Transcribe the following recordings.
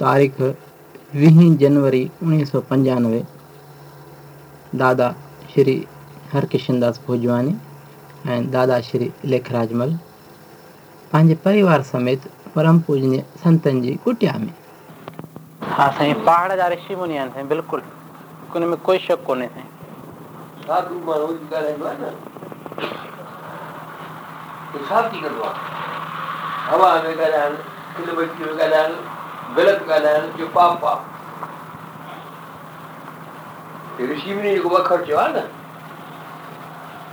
तारीख़ वी जनवरी उणिवीह सौ पंजानवे दादा श्री हरकिशनदास भोजवानी ऐं दादा श्री लेखराजमल पंहिंजे परिवार समेत परम पूजनीय संतनि जी कुटिया में हा साईं पहाड़ जा ऋषि मुनि आहिनि साईं बिल्कुलु हुन में कोई शक कोन्हे साईं तो हवा में ॻाल्हाइणु विरत ॻाल्हाइण जो पाप आहे ऋषि मुनी जेको वखर चयो आहे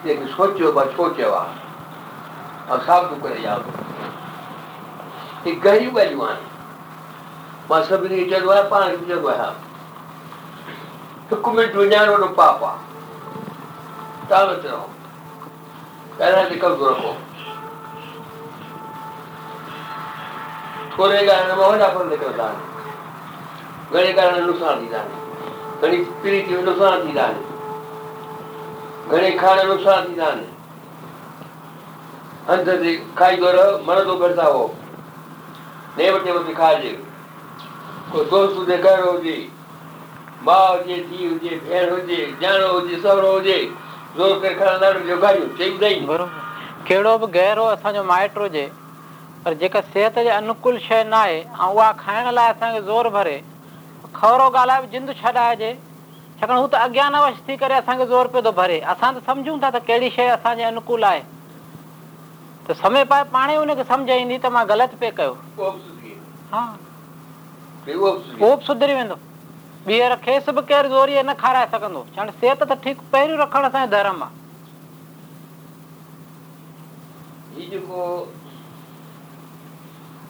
न सोचियो बसि छो चयो आहे ऐं साफ़ थो करे ॾियां इहे गहरियूं ॻाल्हियूं आहिनि मां सभिनी खे चवंदो आहियां पाण खे चवंदो आहियां हिकु मिंट विञाइण वारो पाप आहे तव्हां न ते रखो छोरे ॻाइण में वॾा फ़र्क़ु अचो तव्हांखे घणे ॻाइण में नुक़सानु थींदा आहिनि घणी पीड़ी थी नुक़सानु थींदा आहिनि घणे खाइण में नुक़सानु थींदा आहिनि हंध ते खाई घर मरंदो करंदा हो नेम टेम ते खाइजे को दोस्त हुजे घर हुजे भाउ हुजे धीउ हुजे भेण हुजे ॼाणो हुजे सहुरो हुजे ज़ोर करे खणंदा आहिनि कहिड़ो बि गहिरो असांजो माइटु हुजे पर जेका सिहत जे अनुकूल शइ न आहे ऐं उहा खाइण छॾाइजे छाकाणि हू त अॻियां न वश थी करे ज़ोर पियो थो भरे असां त सम्झूं था त कहिड़ी शइ अनुकूल आहे त समय पाए पाण ईंदी त मां ग़लति पिए कयो सिहत त ठीकु प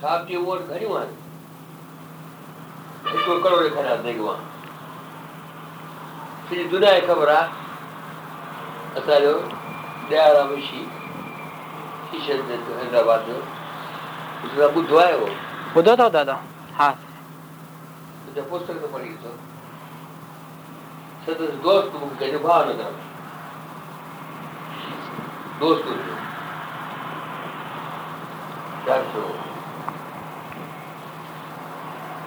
साहब जी वो घणी वान इको करो रे खरा दे गवा फिर दुनिया खबर आ असा जो देहरा मशी किशन दे जो उसरा बुधो आयो बुधो था दादा हां जो पोस्टर तो पड़ी तो सदर दोस्त दोस्त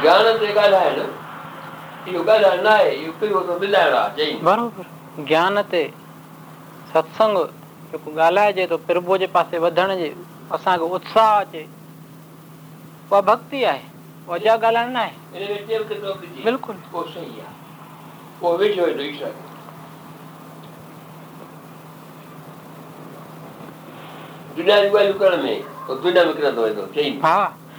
ज्ञान ते गाला नय यो गाला नय यो केवलो बिलाडा जय बरोबर ज्ञान ते सत्संग यो गाला जे प्रभु जे पासे वधन असा को उत्साह छ वो भक्ति है ओजा गाला नय बिल्कुल वो सही है वो वे जो दिस दुनिया री तो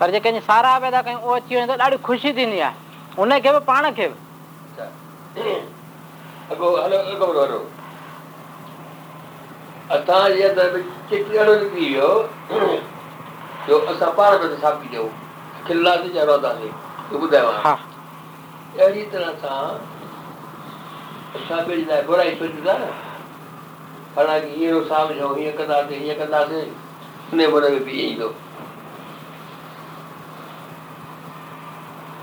पर जे कंहिंजी साराह पैदा कयूं उहो अची वञे त ॾाढी ख़ुशी थींदी आहे उनखे बि पाण खे बि هلو اڳو وڙو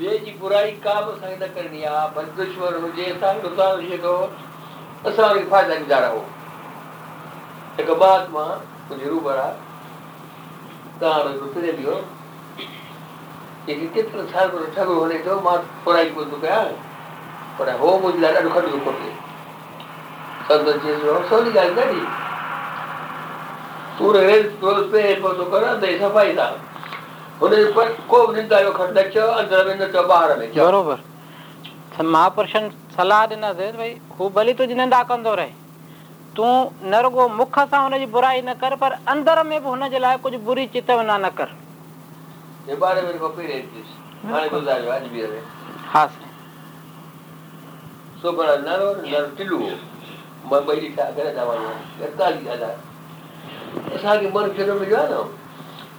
ॿिए जी बुराई का बि असांखे न करणी आहे भले दुश्मन हुजे असां हुजे थो असां वरी फ़ाइदा गुज़ारियो हिकु बात मां मुंहिंजी रूबर आहे तव्हां रुपिजे पियो जेकी केतिरो साल पर ठगो हले थो मां बुराई कोन थो कयां पर हो मुंहिंजे लाइ ॾाढो खटियो खपे संत सवली ॻाल्हि न थी तूं रेल पियो थो هنر پڪو نندايو کڙ ڏکيو اندر ۾ ته ٻاهر نه ڪيو برابر تم ها پرشن صلاح ڏين ٿا زهري وئي خوبهلي تو نندا ڪندو ره تو نرگو مکھ سان هن جي برائي نه ڪر پر اندر ۾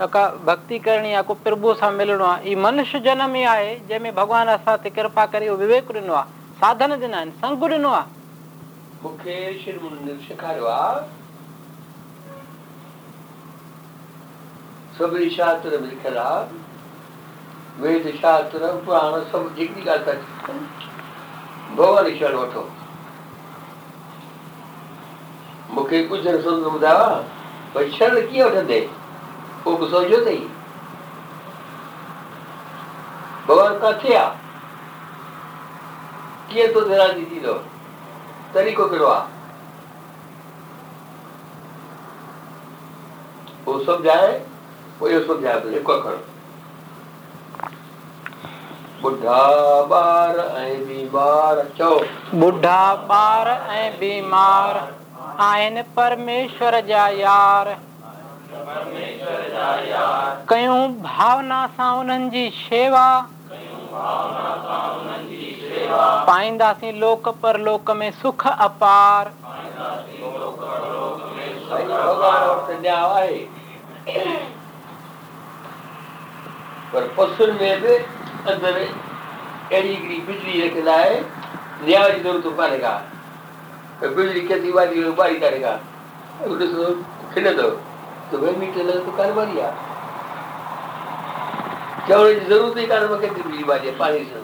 त का भक्ति करणी आहे को प्रभु सां मिलणो आहे हीउ मनुष्य जनम ई आहे जंहिंमें भॻवान असां ते कृपा करे उहो विवेक ॾिनो आहे साधन ॾिना आहिनि संग ॾिनो आहे मूंखे कुझु ॿुधायो भई छल कीअं वठंदे དོ күཁས ཁཁ དག གས ཁས ཁྱ ཁས ཁས སི, ཁས ཁས ཁས སོ གས གས སོ སི ད� རས ཇ ར� ངས ུག ག ར ས ེི ག སིག ེེ གའ� پر भावना سان انن جي شيوا ڪيوں भावना سان انن جي شيوا پائندا سي لوڪ پر لوڪ ۾ سُکھ अपار پائندا سي لوڪ پر لوڪ ۾ سُکھ अपار ٿين جا وئي پر پسن ۾ به اندر वे मी टेलर तो कर भरी आ चवण जी जरूरत ही कान मके दिली बाजे पाणी से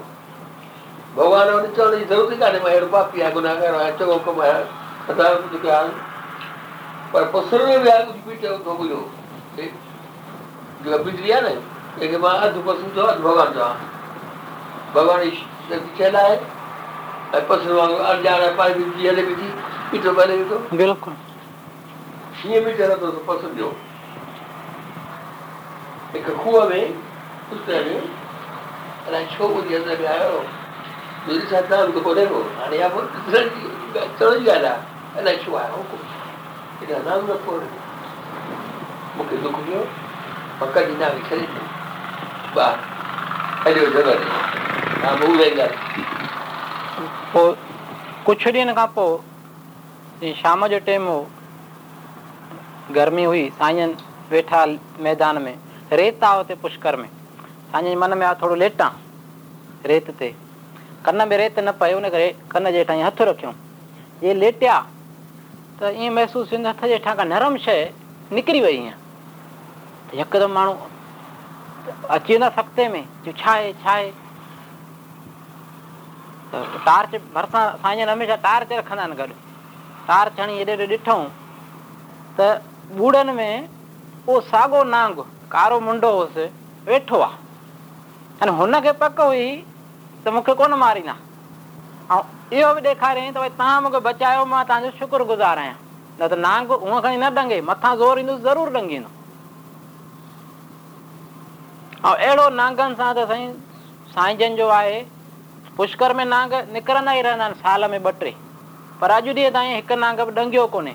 भगवान ने चवण जी जरूरत ही कान मे हेड पापी आ गुनाहगार आ चो को मे पता कुछ के आ पर शींहं बि चवंदा अथसि फसल जो हिकु खूह में अलाए छो ॿुधी असां आयो त कोन्हे को हाणे या पोइ ॾिसण जी अचण जी ॻाल्हि आहे अलाए छो आयो कोन न कोन्हे मूंखे दुख थियो पक जी नाम छॾे ॾियो कुझु ॾींहंनि खां पोइ शाम जो टाइम हो गर्मी हुई साईं वेठा मैदान में रेत आहे हुते पुष्कर में थोरो लेट आहे रेत ते कन में रेत न पए कन जे हेठां हथ रखियो जे लेटिया त ईअं महसूसां निकिरी वई हिकदमि माण्हू अची वियो न हफ़्ते में छा आहे छा आहे टार्च हणी हेॾे हेॾे त बूड़नि में उहो साॻो नांग कारो मुंडो हुअसि वेठो आहे हुनखे पक हुई त मूंखे कोन मारींदा ऐं इहो बि ॾेखारियईं त भई तव्हां मूंखे बचायो मां तव्हांजो शुक्रगुज़ार आहियां न त नांग हूअं खणी न डंगे मथां ज़ोर ईंदो ज़रूरु ऐं अहिड़ो नांगनि सां त साईं साईं जन जो आहे पुष्कर में नांग निकिरंदा ई रहंदा आहिनि साल में ॿ टे पर अॼु ॾींहं ताईं हिकु नांग बि डियो कोन्हे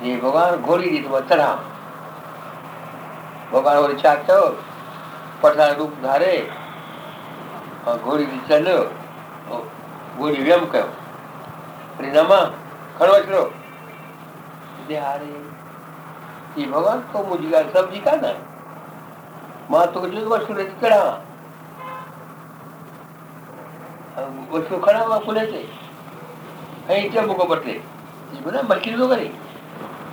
જે ભગવાન ગોરી દીધું અથરામ ભગવાન ઓલી ચાક થયો પડતા રૂપ ધારે ગોળી ચાલ્યો ગોળી વેમ કહ્યો પરિણામાં ખડવચલો હારે એ ભગવાન તો મુજગા સબજી કા ના માં તો કેટલું વર્ષ સુરજ ચડાવા વસ્તુ ખડાવવા ખુલે છે અહીં ત્યાં મૂકો પડશે એ બધા મરકી કરી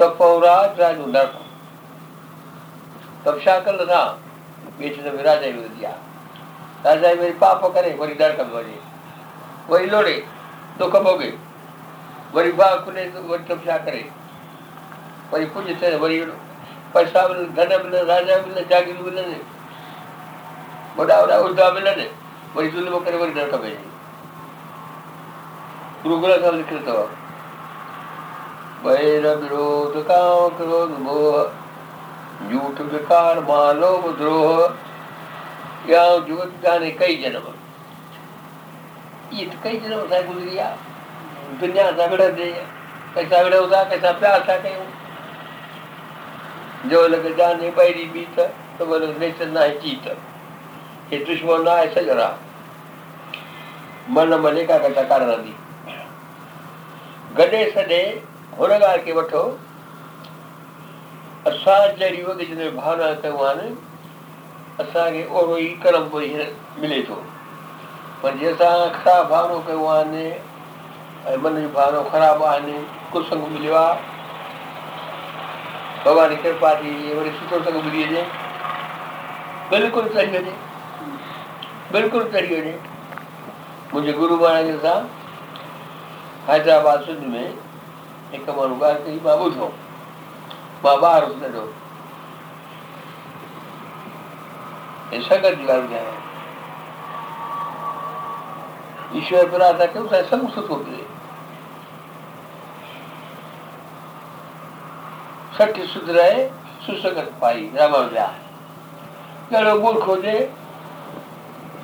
તપૌરાજરાજનું નર્ક તપશાકલ ના બેઠી તમે રાજા વિરુદ્ધિયા રાજા મેરી પાપ કરે વરી નરક મરી વરી લોડે દુઃખ ભોગે વરી ભાવ ખુલે વરી તપશા કરે વરી પૂજ્ય છે વરી પૈસા મિલે ધન મિલે રાજા મિલે જાગીર મિલે ને વડા વડા ઉર્ધા મિલે ને વરી જુલ્મ કરે વરી નરક ભેજે ગુરુ ગ્રંથ લિખિત હોય वैर विरोध काम क्रोध मोह झूठ विकार मां लोभ द्रोह या जुगत गाने कई जनम ये तो कई जनम सा गुजरी दुनिया सा विड़ दे कैसा विड़ होता कैसा प्यार था कहूं जो लग जाने बैरी बीत तो बोले नेच ना है चीत ये दुश्मन ना है सजरा मन हुन ॻाल्हि खे वठो असां जहिड़ी जिन भावना कयूं आहिनि असांखे ओहिड़ो ई कलम पोइ हींअर मिले थो पर जे असां ख़राबु भावनो कयो आहे ऐं मन भावनाऊं ख़राबु आहिनि कुसंग मिलियो आहे भॻवान जी कृपा थी वरी सुठो संग मिली वञे बिल्कुलु चढ़ी वञे बिल्कुलु चढ़ी वञे मुंहिंजे महाराज सां हैदराबाद सिंध में हिकु ॿ रुॻा हिकु ई ॿ ॿुधो ॿ ॿार ॿुधो ईश्वर प्रार्थना कयूं त सभु सुठो मिले सठ सुध सुसगत पाई रमण विया कहिड़ो मूर्ख हुजे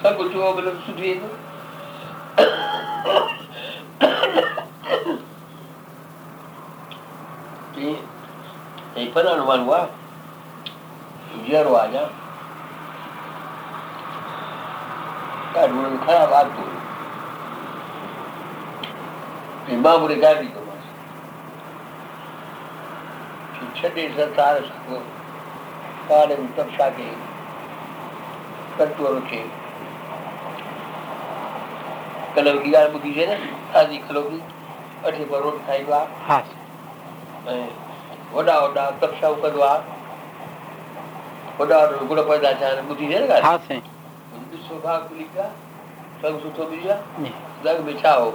सभु चूंहो मिलंदो सुठी ईंदो eh, eh, Fernando Manoá, જરવાના કાઢવું ખરાબ હતું એ બાબરે ગાડી છઠી સરકાર કાળે તપસા કે કરતો છે કલવકી ગાળ મૂકી છે ને આજી કલવકી અઠી પર રોડ ખાઈ હા वॾा वॾा कक्षा कंदो आहे वॾा वॾा पैदा थिया ॿुधी थिए ॾिसो भाउ खुली पिया सभु सुठो मिली वियो रंग में छा हो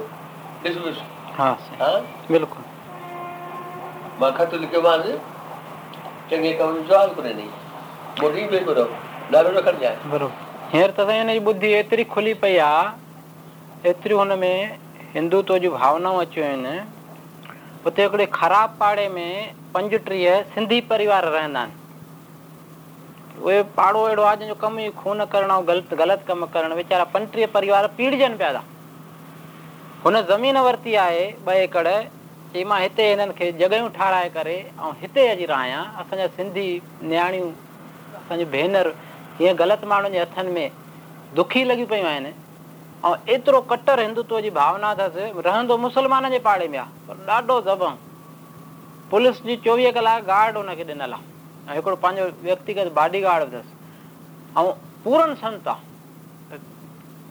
ॾिसो ॾिसो बिल्कुलु मां ख़त लिखियोमांसि चङे कम जो जवाबु कोन्हे ॾई मोटी बि कोन नालो न खणजांइ हींअर त साईं हुनजी ॿुधी एतिरी खुली पई आहे एतिरियूं हुन में हिंदुत्व जूं भावनाऊं अचियूं आहिनि उते हिकिड़े ख़राब पाड़े में पंजटीह सिंधी परिवार रहंदा आहिनि उहे पाड़ो अहिड़ो आहे जंहिंजो कमु ई खून करणु ऐं ग़लति ग़लति कमु करणु वीचारा पंटीह परिवार पीड़जनि पिया था हुन ज़मीन वरिती आहे ॿ एकड़ चई मां हिते हिननि खे जॻहियूं ठाराए करे ऐं हिते अची असांजा सिंधी न्याणियूं असांजी भेनर हीअं ग़लति माण्हुनि जे हथनि में दुखी लॻियूं पयूं आहिनि ऐं एतिरो कटर हिंदुत्व जी भावना अथसि रहंदो मुसलमान जे पाड़े में आहे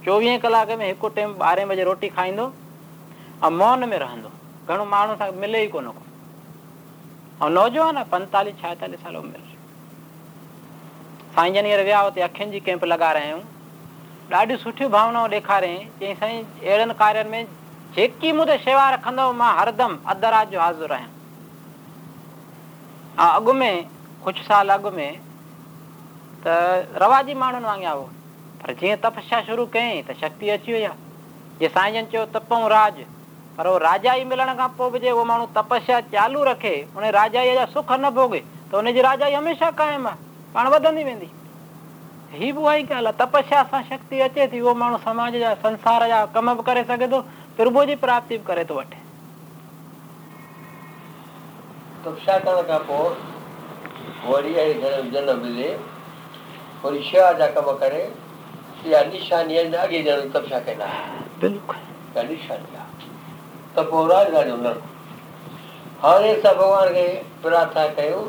चोवीह कलाक में हिकु टाइम ॿारहें बजे रोटी खाईंदो ऐं मौन में रहंदो घणो माण्हू सां मिले ई कोन को ऐं नौजवान पंतालीह छाएतालीह साल साईं जन हींअर विया हुते कैम्प लॻा रहिया आहियूं ॾाढियूं सुठियूं भावनाऊं ॾेखारियईं चई साईं अहिड़नि कार्यनि में जेकी मूं ते शेवा रखंदव मां हरदमि अधु राति जो हाज़ुरु आहियां हा अॻु में कुझु साल अॻु में त रवाजी माण्हुनि वांगुरु हुओ पर जीअं तपस्या शुरू कयईं त शक्ति अची वई आहे जीअं साईं जन चयो तपऊं राज पर उहो राजाई मिलण खां पोइ बि जे उहो माण्हू तपस्या चालू रखे उन राजाईअ जा सुख न भोगे त हुनजी राजाई हमेशह क़ाइमु आहे पाण वधंदी वेंदी ही बि उहा ई ॻाल्हि आहे तपस्या सां शक्ति अचे थी उहो माण्हू समाज जा संसार जा कम बि करे सघे थो प्रभु जी प्राप्ति बि करे थो वठे तपस्या करण खां पोइ वरी अहिड़ी धन जन मिले वरी शेवा जा कम करे या निशानी आहिनि अॻे ॼण तपस्या कंदा बिल्कुलु निशानी त पोइ न हाणे असां भॻवान खे प्रार्थना कयूं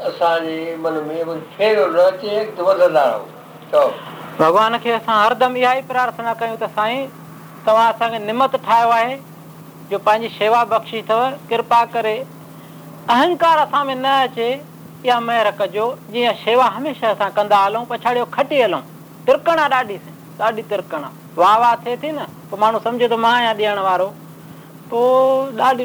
भॻवान कयूं त साईं तव्हां जो कृपा करे जीअं शेवा हमेशह खटी हलूं तिरिकण वाह वाह थिए थी न पोइ माण्हू सम्झे थो मां आहियां ॾियण वारो पोइ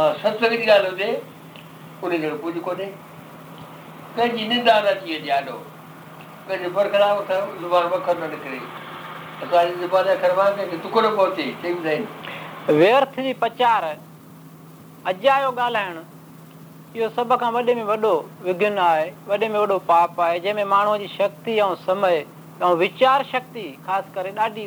अजायो आहे जंहिंमें माण्हूअ जी शक्ति वीचार शक्ति ख़ासि करे ॾाढी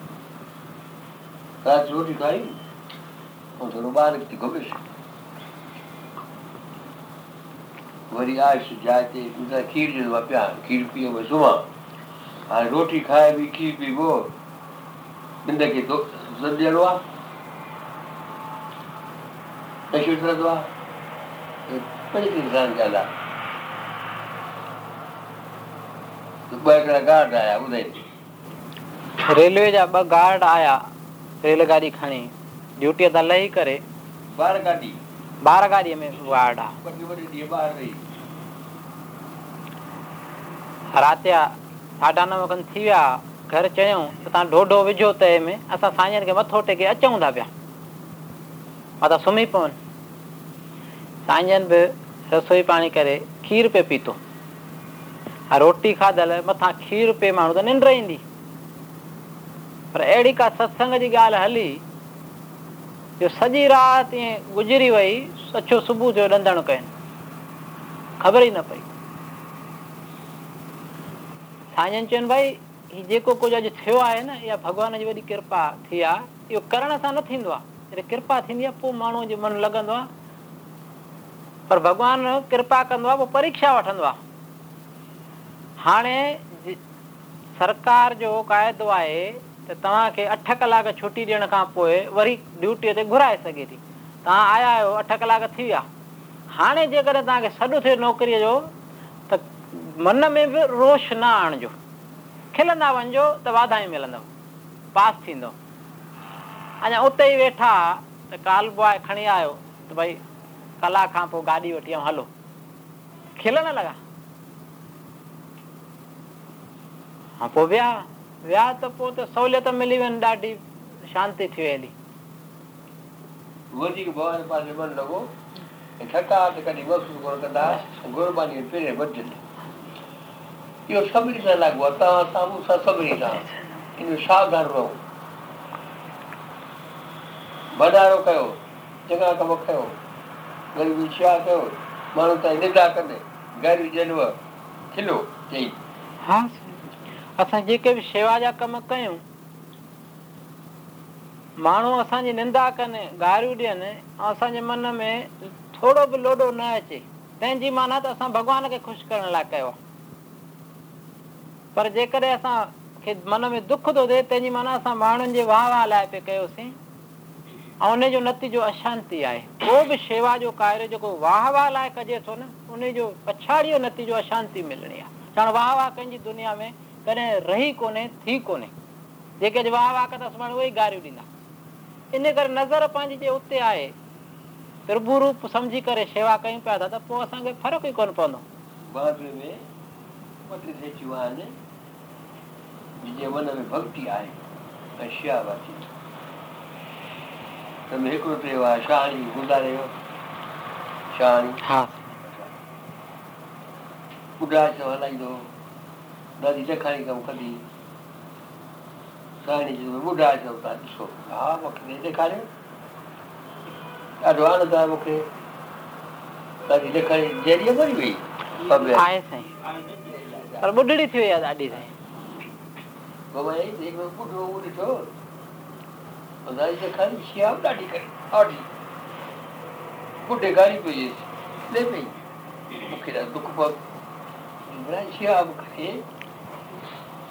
রাতে রুটি খাই অথর বার একটি গবেষ वरी आयुष जाए ते कुदा खीर जो वापिया खीर पियो बस सुमा हाँ रोटी खाए भी खीर पी वो बिंदे के तो जल्दी लोआ ऐसे उठ रहा था रेलवे जा गार्ड आया रेलगाॾी खणी ड्यूटीअ तां लही करे राति जा साढा नव खनि थी विया घर चयूं तव्हां ॾोॾो विझो तए में असां मथो टेके अचूं था पिया मथां सुम्ही पवनि साईं जन बि रसोई पाणी करे खीरु पे पीतो रोटी खाधल मथां खीर पे माण्हू त निंड ईंदी पर अहिड़ी का सत्संग जी ॻाल्हि हली जो सॼी राति गुज़री वई अछो सुबुह जो ॾंदण कनि ख़बर ई न पई चवनि भई ही जेको कुझु अॼु थियो आहे न इहा भॻवान जी वॾी किरपा थी आहे इहो करण सां न थींदो आहे कृपा थींदी आहे पोइ माण्हूअ जो मन लॻंदो आहे पर भॻवान किरपा कंदो आहे पोइ परीक्षा वठंदो आहे हाणे सरकार जो क़ाइदो आहे तव्हांखे अठ कलाक छुटी ॾियण खां पोइ वरी ड्यूटीअ ते घुराए सघे थी तव्हां आया आहियो अठ कलाक थी विया हाणे जेकॾहिं तव्हांखे सॾु थिए नौकिरीअ जो त मन में बि रोश न आणिजो खिलंदा वञिजो त वाधायूं मिलंदव पास थींदो अञा उते ई वेठा त काल बॉय खणी आयो त भई कलाक खां पोइ गाॾी वठी ऐं हलो खिलण लॻा हा पोइ विया विया त पोइ त सहूलियत मिली वञ ॾाढी शांती थी वेंदी वधीक भॻवान पासे मनु लॻो ऐं थकावट कॾहिं महसूसु कोन कंदा गुरबानी पहिरें वधियल इहो सभिनी सां लाॻो आहे तव्हां साम्हूं सां सभिनी सां इन सावधान हा असां जेके बि शेवा जा कम कयूं माण्हू असांजी पर जेकॾहिं माण्हुनि जे वाह वाह लाइ पिया कयोसीं ऐं उनजो नतीजो अशांती आहे को बि शेवा जो कार्य जेको वाह वाह लाइ कजे थो न उनजो पछाड़ीअ जो नतीजो अशांती मिलणी आहे वाह वाह कंहिंजी दुनिया में कॾहिं रही कोन्हे थी कोन्हे जेके نه वाह واقعت اسمن وئي گاري ڏنا اني گر نظر پاجي جي اوتھے آئي پر بورو سمجي ڪري شيوا ڪيو پيا ته پوء اسان کي فرق ئي ڪون پوندو بعد ۾ پتر दादी ॾेखारी कमु कंदी साईं जो ॿुढा चओ तव्हां ॾिसो हा मूंखे ॾेखारियो ॾाढो आनंदु आहे मूंखे दादी ॾेखारी जहिड़ी मरी वई पर ॿुढड़ी थी वई आहे ॾाढी साईं ॾिठो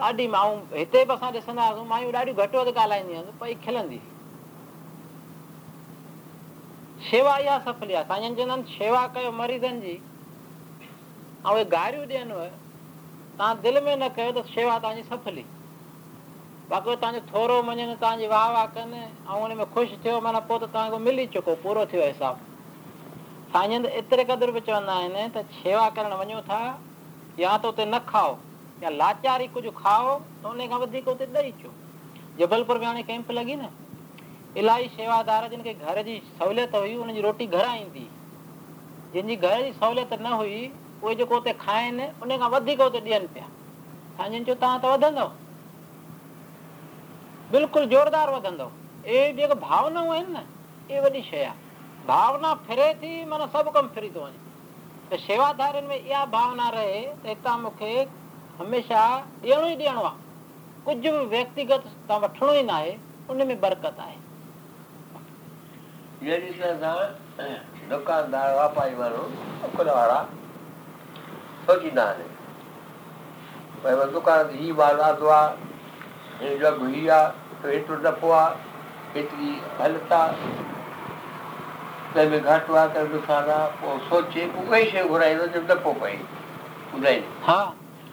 ॾाढी माऊं हिते बि असां ॾिसंदा हुआसीं माइयूं ॾाढियूं घटि वधि ॻाल्हाईंदियूं पई खिलंदी शेवा इहा सफली आहे साईं चवंदा आहिनि शेवा कयो मरीज़नि जी ऐं उहे गारियूं ॾियनि तव्हां दिलि में न कयो त शेवा तव्हांजी सफली बाक़ी तव्हांजो थोरो मञनि तव्हांजी वाह वाह कनि ऐं हुन में ख़ुशि थियो माना पोइ त तव्हांखे मिली चुको पूरो थियो हिसाबु साईं एतिरे क़दुरु बि चवंदा आहिनि त शेवा करणु वञो था या त हुते न खाओ या लाचारी कुझु खाओ तो उन खां वधीक जबलपुर में हाणे कैंप लॻी न इलाही शेवादार जिन घर जी सहूलियत हुई उन्हनि रोटी घरां ईंदी जंहिंजी घर जी सहूलियत न हुई उहे जेको हुते खाइनि उन खां वधीक ज़ोरदार वधंदव इहे जेके भावनाऊं आहिनि न भावना फिरे थी माना सभु कमु फिरी तो वञे त शेवाधारियुनि में इहा भावना रहे त हितां मूंखे हमेशह ॾियणो ई ॾियणो आहे कुझु बि व्यक्तिगत तव्हां वठिणो ई न आहे उन में बरकत आहे दुकानदार वापारी वारो सोचींदा आहिनि भई घटि आहे त नुक़सानु आहे पोइ सोचे उहे शइ घुराईंदो जो नफ़ो पए ॿुधाईंदो हा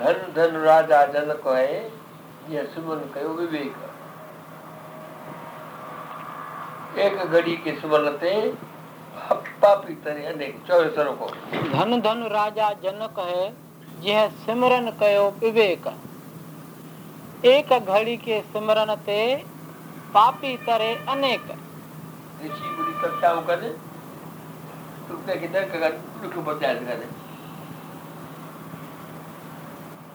धन धन राजा जन कहे जीअं सुम्हन कयो विवेक एक घड़ी के सुम्हन ते पापी तरे अनेक चयो सरको धन धन राजा जनक है यह सिमरन कयो विवेक एक घड़ी के सिमरन ते पापी तरे अनेक ऋषि बुरी कक्षाऊं कनि दुख खे दुख बचाए करे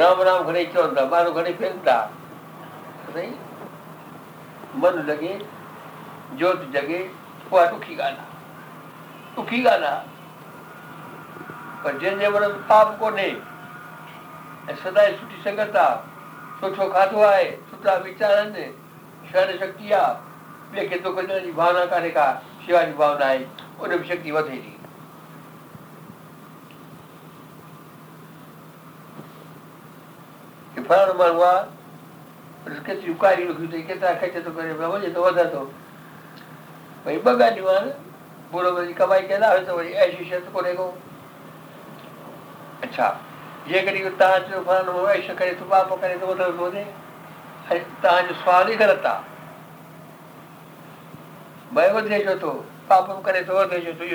राम राम घणे चवनि था माण्हू फिरनि था मन जॻे जोत जॻे मन में पाप कोन्हे ऐं सदाई सुठी संगत आहे सुठो खाधो आहे सुठा वीचार आहिनि भावना कान्हे का जी भावना आहे उन वधे थी پھر مروار رسک چي يڪاري کي ٿي ڪيت اڪي ته ڪري وڃي ته وڌا ٿو بهي بگاڙيو آهي ٻرٻري ڪڀائي ڪيلا آهي ته اي شيش ٿو ڪري گو اچا يه ڪري ٿو تها جو فالو اي شي ڪري ٿو پاڻو ڪري ٿو وڌو ٿو ٿي هي تها جو سوالي هرتا بهو ڏي چيو تو پاڻو ڪري ٿو وڌو ڏي چيو تو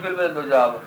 جو ما ته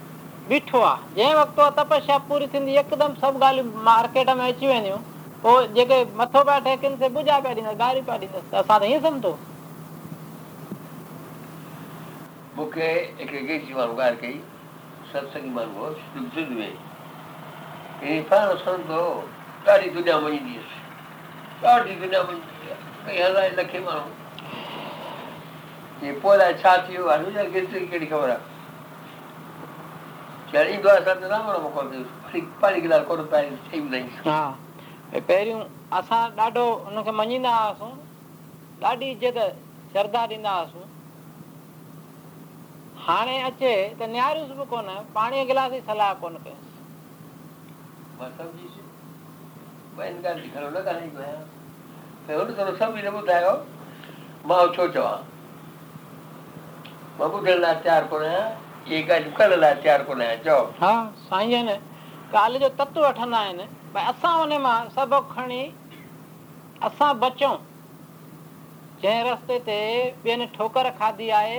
बीठो आहे जंहिं वक़्तु तपस्या पूरी थींदी हिकदमि सभु ॻाल्हियूं मार्केट में अची वेंदियूं पोइ जेके मथो पिया ठेकिन से ॿुझा पिया ॾींदसि ॻारी पिया ॾींदसि त असां त ईअं सम्झो मूंखे ॾाढी दुनिया मञींदी हुयसि ॾाढी दुनिया मञींदी हज़ार लखे माण्हू पोइ छा थियो आहे कहिड़ी ख़बर आहे جڙي دو اسان ڏنھن وارا مڪار ڏي هڪ پيرگلار ڪڙو پائي ٽيم ڏي ها پهرين اسان ڊاڊو انهن کي منيندا آهيون ڊاڊي جيڪا شردا ڏيندا آهيون هاڻي اچي ته نيارو به ڪونه پاڻي گلاسي سلاء ڪونه ڀاٽو جي وين گان ڏي ڪرڻا لڳا نه ٿيا پيو ٿورو سڀي لڳو ٿا ماءُ چوچا ابو گهڙا تيار ڪره ها یہ گال کڑلا تیار کو نہ جو ہاں سائنے کال جو تتو اٹھنا ہے نا اسا انہاں ما سبق کھنی اسا بچو جے راستے تے بین ٹھوکر کھادی آئے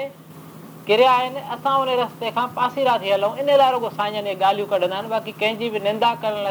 کریا ہیں اسا انہاں راستے کھا پاسی رکھیا لو انہی لار کو سائنے گالیاں کڑن باقی کین جی بھی نندا کرن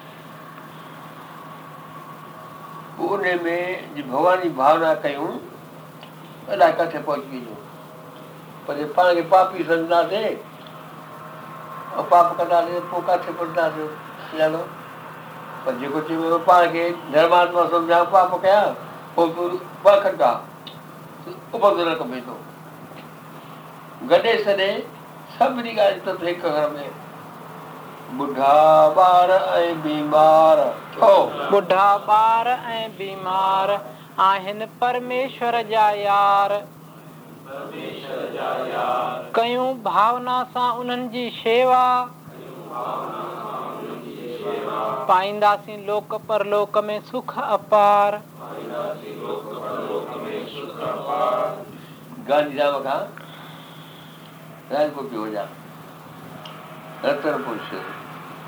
होॾे में भॻवान जी भावना कयूं अलाए किथे पहुची वञूं पर जे पाण खे पापी सम्झंदासीं ऐं पाप कंदासीं पोइ किथे पहुचंदासीं पर जेको चइबो आहे पाण खे धर्मात्मा सम्झां पाप कयां पोइ बि ॿ खंडा कमे थो गॾे सॼे सभिनी ॻाल्हि हिकु घर में بڈھا بار اے بیمار او بڈھا بار اے بیمار آہن پرمیشور جا یار پرمیشور جا یار کيون بھاونا سان انہن جی شیوا کيون بھاونا سان انہن جی شیوا پائندا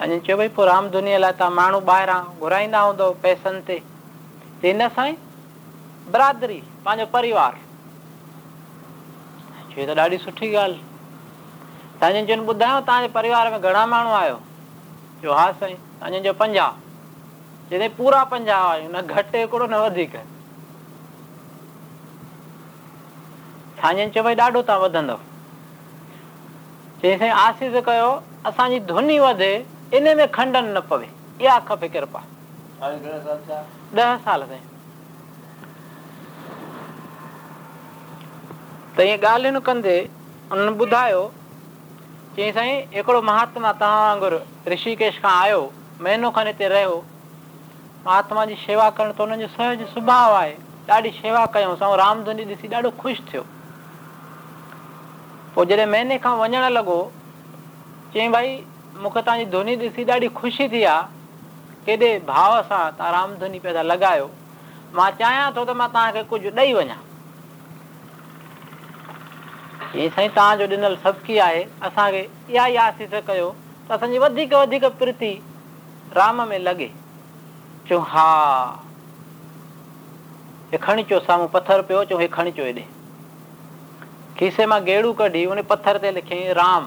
चयो भई पोइ राम दुनिया लाइ तव्हां माण्हू ॿाहिरां घुराईंदा हूंदो पैसनि ते ॿुधायो तव्हांजे परिवार में घणा माण्हू आहियो पूरा चयो भई ॾाढो तव्हां वधंदव आसीस कयो असांजी धुनी वधे न पवे इहा खपे किरपा त इहे ॻाल्हियुनि कंदे उन्हनि ॿुधायो चई साईं हिकिड़ो महात्मा तव्हां वांगुर षिकेश खां आयो महीनो खनि हिते रहियो महात्मा जी शेवा करण जो सहज सुभाउ आहे ॾाढी शेवा कयूं राम ध्नी ॾिसी ॾाढो ख़ुशि थियो पोइ जॾहिं महीने खां लॻो चई मूंखे तव्हांजी धुनी ॾिसी ॾाढी ख़ुशी थी आहे केॾे भाव सां तव्हां राम धुनी पैदा लॻायो मां चाहियां थो त मां तव्हांखे कुझु ॾेई वञा ही साईं तव्हांजो ॾिनल सभी आहे असांखे इहा ई आसिस कयो त असांजी वधीक वधीक प्रीती राम में लॻे खणी अचो साम्हूं पथर पियो चूं खणी अचो खीसे मां गेड़ू कढी उन पथर ते लिखियईं राम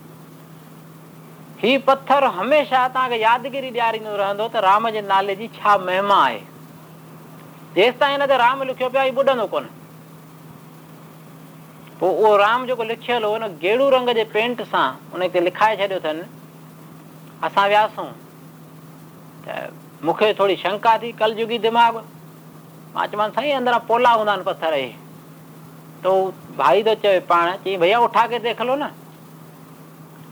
हीअ पथर हमेशह तव्हांखे यादगिरी ॾियारींदो रहंदो त राम जे नाले जी छा महिमा आहे जेसि ताईं हिन ते राम लिखियो पियो ॿुॾंदो कोन पोइ उहो राम जेको लिखियलु हो गेड़ू रंग जे पेंट सां उन ते लिखाए छॾियो अथनि असां वियासू त मूंखे थोरी शंका थी कल जुगी दिमाग़ मां चयोमांसि साईं अंदरां पोला हूंदा आहिनि पथर इहे त भाई थो चए पाण चई भैया उहो ठाके ते हलो न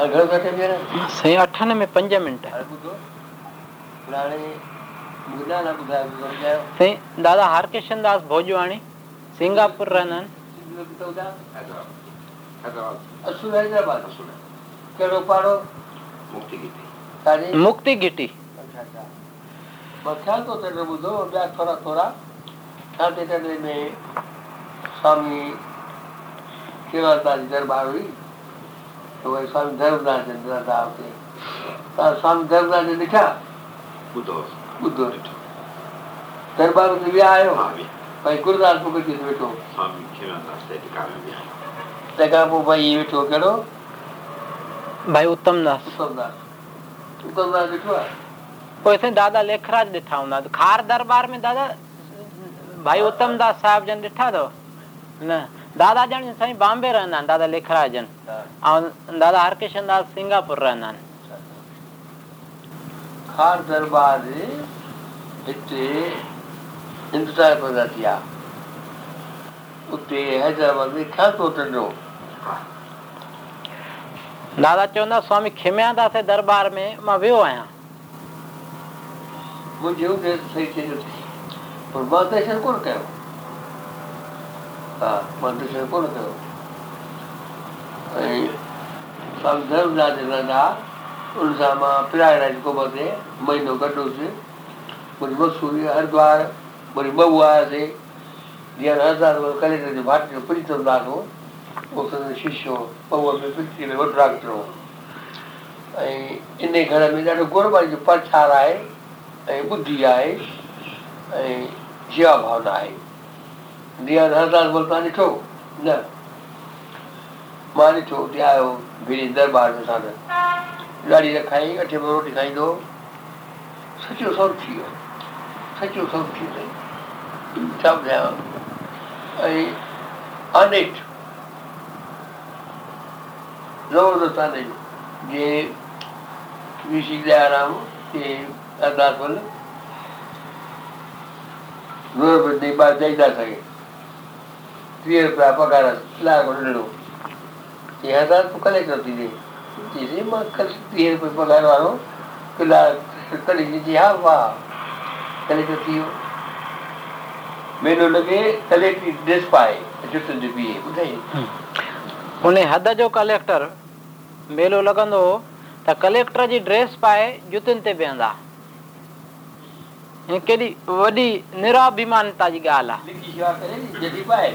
اغه گھڑ گھٹي يا سیں 89 5 منٽ پراني مولانا ابو صاحب جو تو اے صاحب د ویرا د دربار دی صاحب سندھو د ویرا د उत्तम दास صاحب دا کوڑا دیکھو اے उत्तम दास दादा jihan schon Bombay ja nanti bazim bambe raanti daada lekharan dada harkesh handal Shingabil raanti dahin. Dada Harkesh khar dharbaade j squishy aintte Indutaraikodatiya aintte ainttee hai zharaabadmdi khyaaft ortar nullo. Dada chownda swami khhta mhe khimea सही dar पर maib vertical ma ali? हा मां ॾिसण कोन कयो ऐं मसूरी हरिद्वार वरी बहू आयासीं ऐं इन घर में ॾाढो गुरबान जो प्रछार आहे ऐं ॿुधी आहे जीवा भावना आहे मां ॾिठो दरबारई खाईंदो चई था सघे वीह मेलो लॻंदो त कलेक्टर जी ड्रेस पाए जुतियुनि ते बीहंदा केॾी वॾी निरा जी ॻाल्हि आहे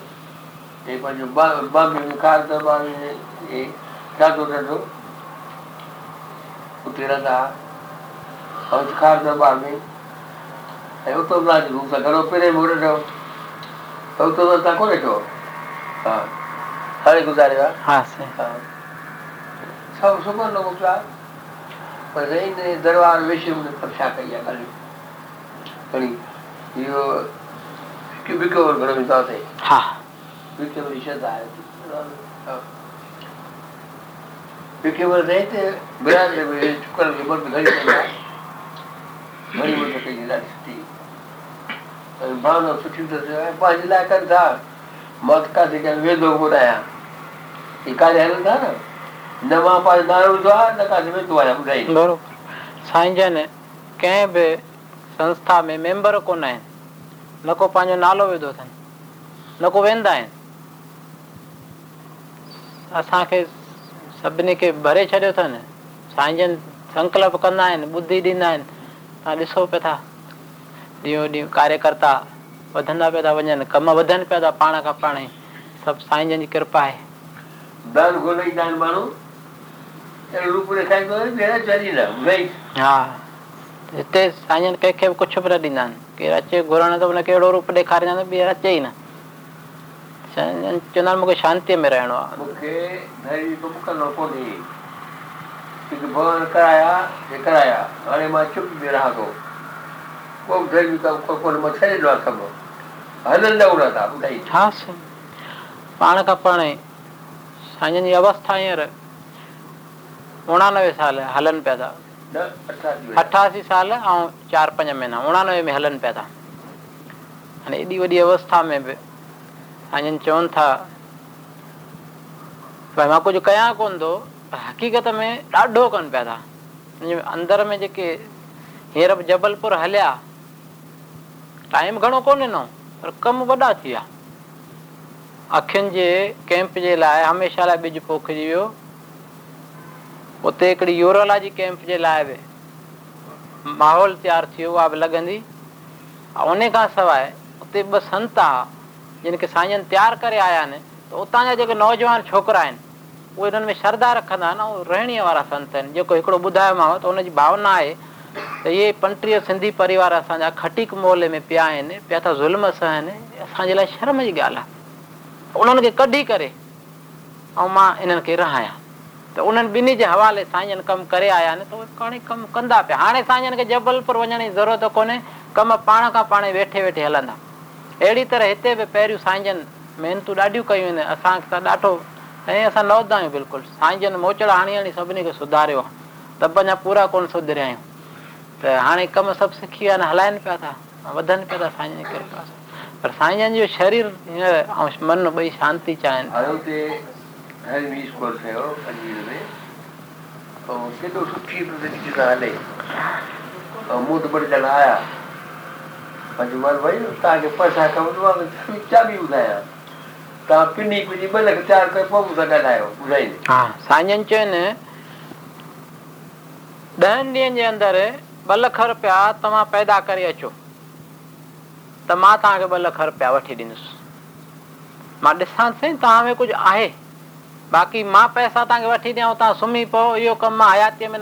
हे पंहिंजो ॿ में विकार अथव हे ॾाढो ॾाढो उते रहंदा हुआ विकार दरबार में ऐं उतो राज रूप सां घणो पहिरें मोड़े ॾियो त उतो तव्हां कोन ॾिठो हा हाणे गुज़ारे विया हा सभु सुबुह न मोकिलियो आहे पर रही न दरबार विश हुन छा कई आहे ॻाल्हियूं खणी इहो हिकु बिको घणो वेंदो people we should have. People say that Brand is equal to what Bhagavad Gita. बड़ी मोटी कहीं तो जिला मत का से क्या वे लोग बुलाया इकाल है ना न वहां पास दारू दो तो न का से तो आया बुलाई बरो कंहिं बि संस्था में मेंबर कोन आहिनि न को पंहिंजो नालो विधो अथनि न को वेंदा आहिनि असांखे सभिनी खे भरे छॾियो अथनि साईं जन संकल्प कंदा आहिनि ॿुधी ॾींदा आहिनि तव्हां ॾिसो पिया था ॾींहों ॾींहुं कार्यकर्ता वधंदा पिया था वञनि कम वधनि पिया था पाण खां पाण ई सभु साईं जन जी कृपा आहे हिते साईं जन कंहिंखे बि कुझु बि न ॾींदा आहिनि केरु अचे घुरण त हुनखे अहिड़ो रूप ॾेखारींदा आहिनि ॿीहर अचे ई न पाण खां पाण उणानवे साल हलनि पिया था अठासी साल ऐं चारि पंज महीना उणानवे में हलनि पिया था हाणे वॾी अवस्था में बि चवनि था भई मां कुझु कयां कोन थो हक़ीक़त में ॾाढो कनि पिया था अंदर में जेके हींअर बि जबलपुर हलिया टाइम घणो कोन ॾिनो पर कम वॾा थी विया अखियुनि जे कैम्प जे लाइ हमेशह लाइ ॿिज पोखिजी वियो उते हिकिड़ी यूरोलॉजी जी कैम्प जे लाइ बि माहौल तयारु थियो उहा बि लॻंदी उन खां सवाइ उते ॿ संत हुआ जिन खे साईं जन तयारु करे आया आहिनि त उतां जा जेके नौजवान छोकिरा आहिनि उहे हिननि में श्रद्धा रखंदा आहिनि ऐं रहणीअ वारा संत आहिनि जेको हिकिड़ो ॿुधायोमांव त हुनजी भावना आहे त इहे पंटीह सिंधी परिवार असांजा खटीक मोहले में पिया आहिनि पिया था ज़ुल्म सहन असांजे लाइ शर्म जी ॻाल्हि आहे उन्हनि खे कढी करे ऐं मां इन्हनि खे रहायां त उन्हनि ॿिन्ही जे हवाले साईं जन कमु करे आया आहिनि त उहे करणी कमु कंदा पिया हाणे साईं खे जबलपुर वञण जी ज़रूरत कोन्हे कमु पाण खां पाण वेठे वेठे हलंदा अहिड़ी तरह हिते बि पहिरियों साईं महिनतूं ॾाढियूं कयूं आहिनि असांखे त ॾाढो ऐं असां न आहियूं बिल्कुलु साईं मोचड़ हाणे हाणे सभिनी खे सुधारियो आहे त अञा पूरा कोन सुधरिया आहियूं त हाणे कमु सभु सिखी विया आहिनि हलाइनि पिया था वधनि पिया था किरपा पर साईंजन जो शरीर हींअर ऐं मन ॿई शांती चाहिनि हले मूं त ॿ ॼणा आया बाक़ी मां पैसा वठी सुम्ही पओतीअ में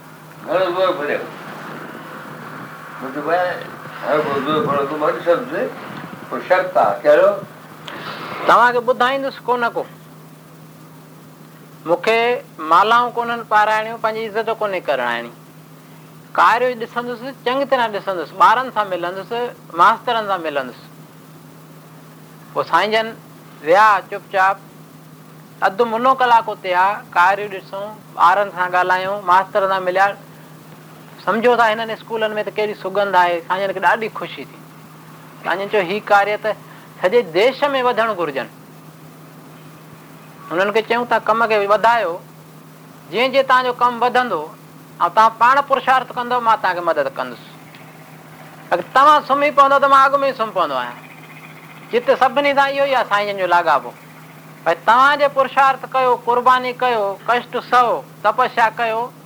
तव्हांखे ॿुधाईंदुसि कोन को मूंखे मालाऊं पाराइणियूं पंहिंजी इज़त कोन्हे कराइणी कार्य ॾिसंदुसि चङी तरह ॾिसंदुसि ॿारनि सां मिलंदुसि मास्तरनि सां मिलंदुसि पोइ साईं जन विया चुप चाप अधु मुनो कलाक उते आहे कार्य ॾिसूं ॿारनि सां ॻाल्हायूं मास्तर सां मिलिया समझो था हिननि स्कूलनि में त कहिड़ी सुगंध आहे साईंजन खे ॾाढी ख़ुशी थी साईंजन चयो हीउ कार्य त सॼे देश में वधणु घुरिजनि हुननि खे चयूं तव्हां कम खे वधायो जीअं जीअं तव्हांजो कमु वधंदो ऐं तव्हां पाण पुरुषार्थ कंदो मां तव्हांखे मदद कंदुसि अगरि तव्हां सुम्ही पवंदो त मां अॻु में ई सुम्ही पवंदो आहियां जिते सभिनी सां इहो ई आहे साईं जन जो लाॻापो भई तव्हां पुरुषार्थ कयो क़ुर्बानी कयो कष्ट सहो तपस्या कयो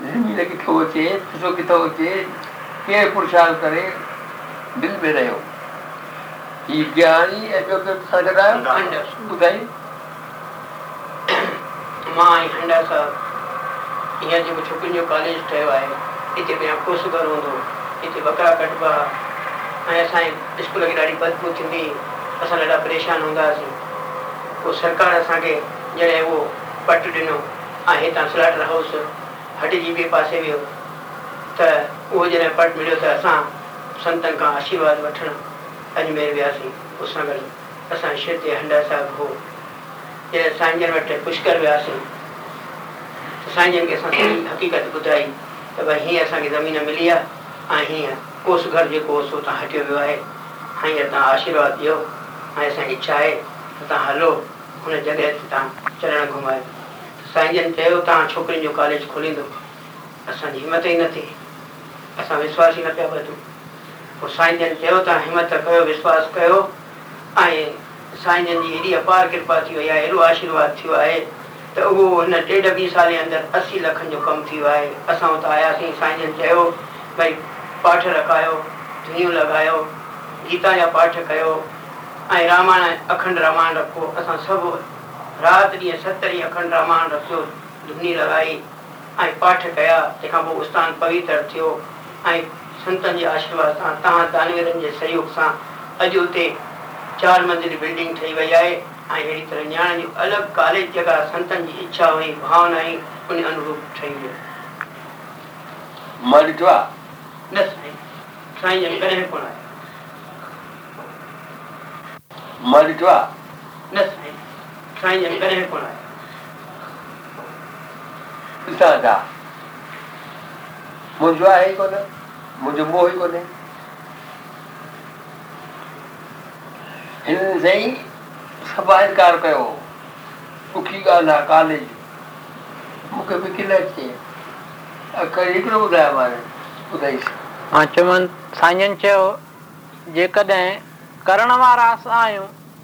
نهه ميدگه تو تي جو کي تو کي کي پرچار ڪري بل بي رهيو هي گهاني اته تها گرا اندر سوده ماي بندا کا هيجي مچو جو کالج ٿيو آهي اجه به اڪو سورو ٿو اٿي بکرا کٽبا ۽ اسان اسڪول جي हटी जी पासे वियो त उहो जॾहिं पट मिलो त असां संतन का आशीर्वाद वठणु अजमेर वियासीं उसां गॾु असां शिर ते हंडा साहब हो जॾहिं साईं जन पुष्कर व्यासी त साईं जन हक़ीक़त ॿुधाई त भई हीअं असांखे ज़मीन मिली आहे ऐं कोस घर जेको हुअसि हुतां हटियो वियो आहे ऐं तव्हां आशीर्वाद दियो ऐं असांजी इच्छा आहे त हलो उन जगह ते तव्हां चरण घुमायो साईं जन चयो तव्हां छोकिरियुनि जो कॉलेज खुलींदो असांजी हिमत ई न थिए असां विश्वासु ई न पिया बचूं पोइ साईं जन चयो तव्हां हिमत कयो विश्वासु कयो ऐं साईं जन जी हेॾी अपार कृपा थी वई आहे हेॾो आशीर्वाद थियो आहे त उहो हिन ॾेढ ॿीं साल जे अंदरि असी लखनि जो कमु थियो आहे असां हुतां आयासीं साईं जन चयो भई पाठ रखायो धीअ लॻायो गीता जा पाठ कयो ऐं रामायण अखंड रामायण रखो असां सभु राति ॾींहुं सत ॾींहं अखंड रामायण रखियो धुनी लॻाई ऐं पाठ कया तंहिंखां पोइ उस्तान पवित्र थियो ऐं संतनि जे आशीर्वाद सां तव्हां दानवेरनि जे सहयोग सां अॼु उते चारि मंदिर बिल्डिंग ठही वई आहे ऐं अहिड़ी तरह नियाणनि जी अलॻि कॉलेज जेका संतनि जी इच्छा हुई भावना हुई उन अनुरूप ठही वियो मां ॾिठो आहे न साईं साईं ॼण कॾहिं कोन आहे Sanya motivated at the nationality. It was born with the tiger. In the way, if the fact that you can suffer happening, to keep it on an issue of each other than theTransitality. Than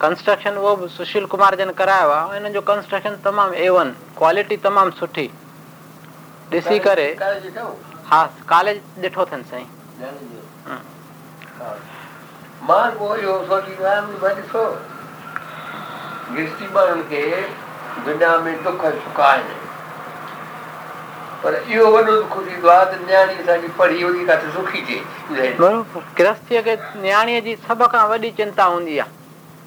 construction वो भी सुशील कुमार जन कराया हुआ इन जो construction तमाम Avon quality तमाम सुठी देसी करे हां कॉलेज देखो थन साईं मार वो यो सोची राम बड़ी सो गिस्ती मारन के गड्डा में तो चुका है पर यो वडो दुख दी बात न्याणी सादी पढ़ी होगी का सुखी थे बरोबर के न्याणी जी वडी चिंता हुंदी है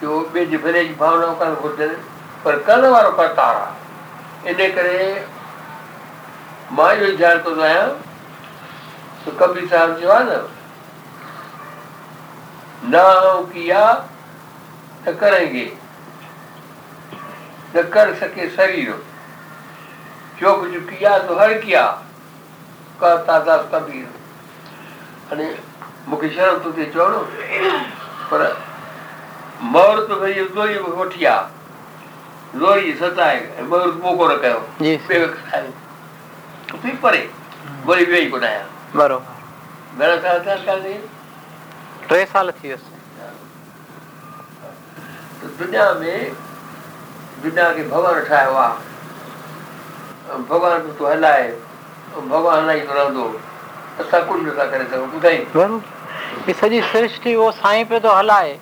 जो ॿिए जे भले जी भावना करणु घुरिजनि पर कल वारो करतार आहे इन करे मां इहो ई ध्यानु कंदो आहियां त कबीर साहिब जो आहे न किया त करे न कर सके शरीर जो कुझु किया त हर किया करतादास कबीर हाणे मूंखे शर्म थो थिए चवणो पर मर्द भई गोई वठिया लोरी सताए मर मोको रखयो जी पे खाए तू परे वरी वेई को नया बरो मेरा साल साल का नहीं तो साल थी उस तो दुनिया में दुनिया के भगवान ठाए हुआ भगवान तो हलाए भगवान नहीं तो रह असा कुल नहीं करे तो बुधाई ये सजी सृष्टि वो साईं पे तो हलाए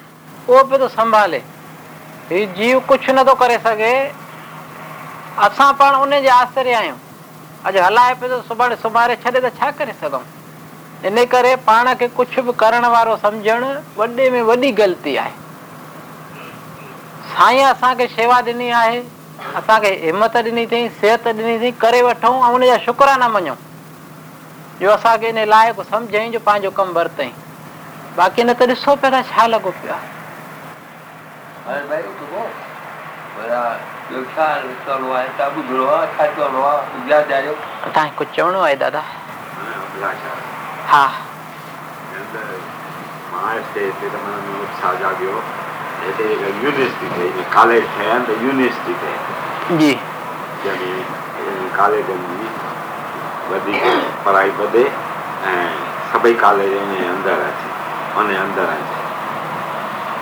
उहो पियो थो संभाले हीउ जीव कुझु नथो करे सघे असां पाण उन जे आसिरे आहियूं अॼु हलाए पियो त सुभाणे सुम्हारे छॾे त छा करे सघूं इन करे पाण खे कुझु बि करण वारो सम्झणु वॾे में वॾी ग़लती आहे साईं असांखे शेवा ॾिनी आहे असांखे हिमत ॾिनी अथई सिहत ॾिनी अथई करे वठूं ऐं उनजा शुकराना मञूं जो असांखे इन लाइक़ु सम्झई जो पंहिंजो कमु वरितई बाक़ी न त ॾिसो पिया छा लॻो पियो आहे અને ભાઈ તું બધા વ્યવસાય ચાલુ હોય સાબુ ધોળવા ખાચો રોવા ઉજા જાયો તાય કુચવણો હોય દાદા હા મહારાષ્ટ્ર એટલે તમારા ઉત્સાહ જાગ્યો એટલે યુનિવર્સિટી થઈ કાલેજ થયા તો યુનિવર્સિટી થઈ જી જેની કાલેજની બધી પઢાઈ બધે સભી કાલેજની અંદર હતી અને અંદર હતી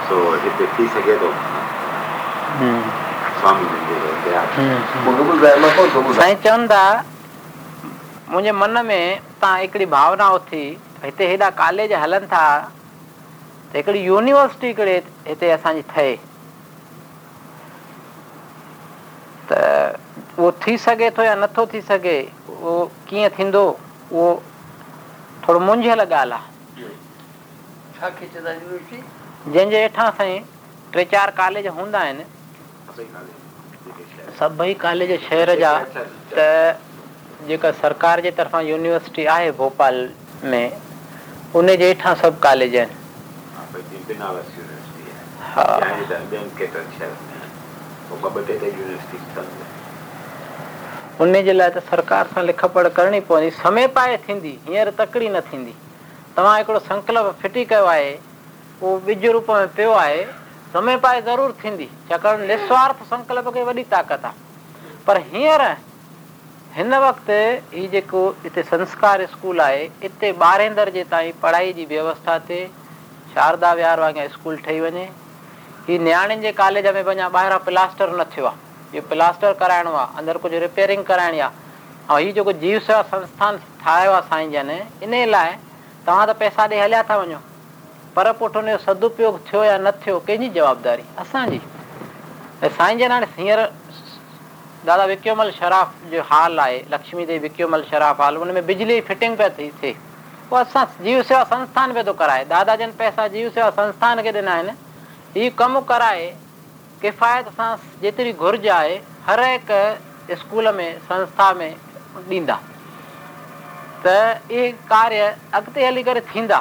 साईं चवनि था मुंहिंजे मन में तव्हां हिकिड़ी भावना उथी हिते हेॾा कॉलेज हलनि था त हिकिड़ी यूनिवर्सिटी हिकिड़े हिते असांजी ठहे त उहो थी सघे थो या नथो थी सघे उहो कीअं थींदो उहो थोरो मुंझियल ॻाल्हि आहे जंहिंजे हेठां साईं टे चारि कॉलेज हूंदा आहिनि सभई कॉलेज शहर जा त जेका सरकार जे तरफ़ां यूनिवर्सिटी आहे भोपाल में उन उन जे जे हेठां सभु कॉलेज आहिनि लाइ त सरकार सां लिख पढ़ करणी पवंदी समय पाए थींदी हींअर तकड़ी न थींदी तव्हां हिकिड़ो संकल्प फिटी कयो आहे उहो ॿिज रूप में पियो आहे समय पाए ज़रूरु थींदी छाकाणि निस्वार्थ संकल्प खे वॾी ताक़त आहे पर हींअर हिन वक़्तु हीउ जेको हिते संस्कार स्कूल आहे हिते ॿारहें दर्जे ताईं पढ़ाई जी व्यवस्था थिए शारदा विहार वांगुरु स्कूल ठही वञे हीअ नियाणियुनि जे कॉलेज में वञा ॿाहिरां प्लास्टर न थियो आहे इहो प्लास्टर कराइणो आहे अंदरि कुझु रिपेयरिंग कराइणी आहे ऐं हीउ जेको जीव सेवा संस्थान ठाहियो आहे साईं जन इन लाइ तव्हां त पैसा ॾेई हलिया था वञो पर पुठ हुन जो सदुपपयोगु थियो या न थियो कंहिंजी जवाबदारी असांजी ऐं साईं जन हाणे हींअर दादा विकियोमल शराफ जो हाल आहे लक्ष्मी देवी विकियोमल शराफ हाल हुन में बिजली जी फिटिंग पिया थी थिए उहो असां जीव सेवा संस्थान पियो थो कराए दादा जन पैसा जीव सेवा संस्थान खे ॾिना आहिनि हीउ कमु कराए किफ़ायत सां जेतिरी घुर्ज आहे हर हिकु स्कूल में संस्था में ॾींदा त इहे कार्य अॻिते हली करे थींदा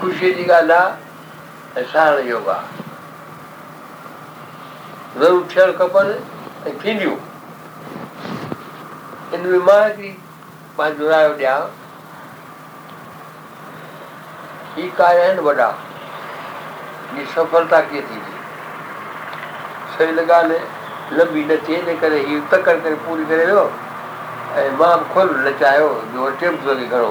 ख़ुशीअ जी ॻाल्हि आहे ज़रूरु थियणु खपनि ही का आहिनि सफलता कीअं थींदी सही लंबी न थिए तकड़ि करे पूरी करे वियो ऐं मां बि खोल न चाहियो जो अचे बि थो लॻे घणो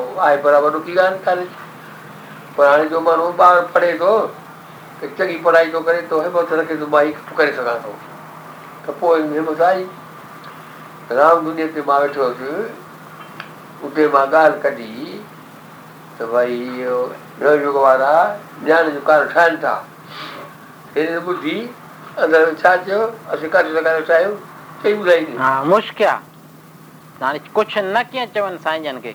आहे पर वॾो की ॻाल्हि कान्हे पर हाणे जो माण्हू ॿार पढ़े थो त चङी पढ़ाई थो करे थो हिमत रखे थो मां हीउ करे सघां थो त पोइ हिमत आई राम दुनिया ते मां वेठो हुउसि उते मां ॻाल्हि कढी त भई इहो नव युग वारा ज्ञान जो कारण ठाहिनि था हिन ॿुधी अंदरि छा चयो असीं करे सघंदा चाहियूं चई ॿुधाईंदी कुझु न कीअं चवनि साईं जन खे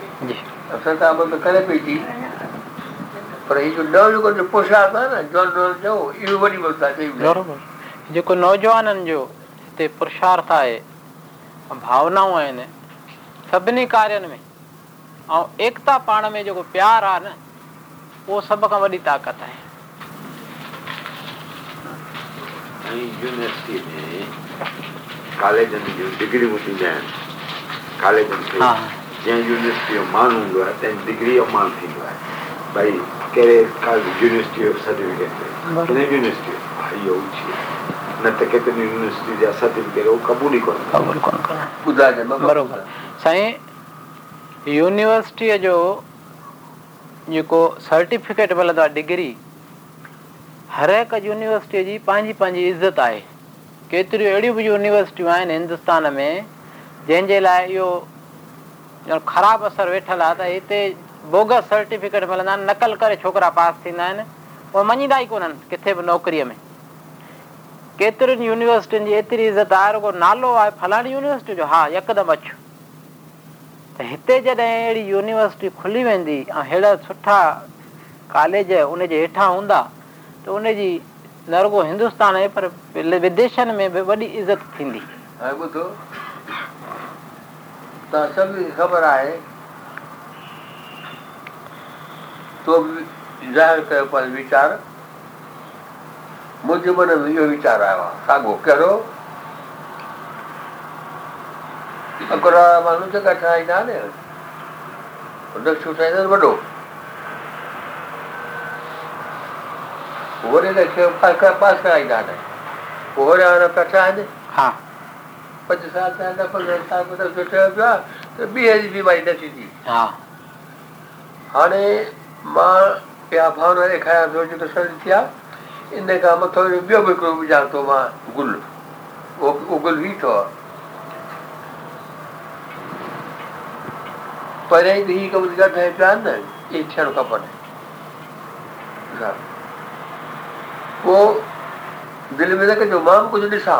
સંત આ બધું કરે પૈકી પણ એ જો ડલ જો પોશાક હોય ને જો ડલ જવું એ વડી બોલતા બરોબર जेको नौजवाननि जो हिते पुरुषार्थ आहे भावनाऊं आहिनि सभिनी कार्यनि में ऐं एकता पाण में जेको प्यार आहे न उहो सभ खां वॾी ताक़त आहे यूनिवर्सिटी में कॉलेजनि जूं डिग्रियूं थींदियूं आहिनि कॉलेजनि साईं यूनिवर्सिटीअ जो जेको सर्टिफिकेट मिलंदो आहे डिग्री हर हिकु यूनिवर्सिटीअ जी पंहिंजी पंहिंजी इज़त आहे केतिरियूं अहिड़ियूं बि यूनिवर्सिटियूं आहिनि हिंदुस्तान में जंहिंजे लाइ इहो ख़राबु असर वेठल आहे त हिते बोगस सर्टिफिकेट मिलंदा आहिनि नकल करे छोकिरा पास थींदा आहिनि उहे मञींदा ई कोन्हनि किथे बि नौकरीअ में केतिरियुनि यूनिवर्सिटियुनि जी एतिरी इज़त आहे रुगो नालो आहे फलाणी यूनिवर्सिटी जो हा यकदमि अछ त हिते जॾहिं अहिड़ी यूनिवर्सिटी खुली वेंदी ऐं अहिड़ा सुठा कॉलेज उनजे हेठां हूंदा त उनजी न रुगो हिंदुस्तान आहे पर विदेशनि में बि वॾी इज़त थींदी तव्हां सभिनी खे ख़बर आहे तो बि ज़ाहिर कयो पर वीचार मुंहिंजे मन में इहो वीचार आयो आहे साॻियो कहिड़ो अकुरा वारा माण्हू जेका ठाहींदा न नक्शो ठाहींदा आहिनि वॾो वरी नक्शो पास कराईंदा आहिनि पोइ वरी हाणे पिया ठाहिनि पंज साल पहिरियों दफ़ो तव्हां ॿुधो सुठो पियो आहे त ॿी हज़ी बीमारी न थींदी हाणे मां पिया भवन वारे थो जेको सर्दी थी आहे इन खां मथो ॿियो बि हिकिड़ो विझां थो मां गुल उहो गुल ई अथव पहिरियां ई ॾींहं कमु जा ठहे पिया आहिनि न इहे थियणु खपनि पोइ दिलि में न कजो मां बि कुझु ॾिसां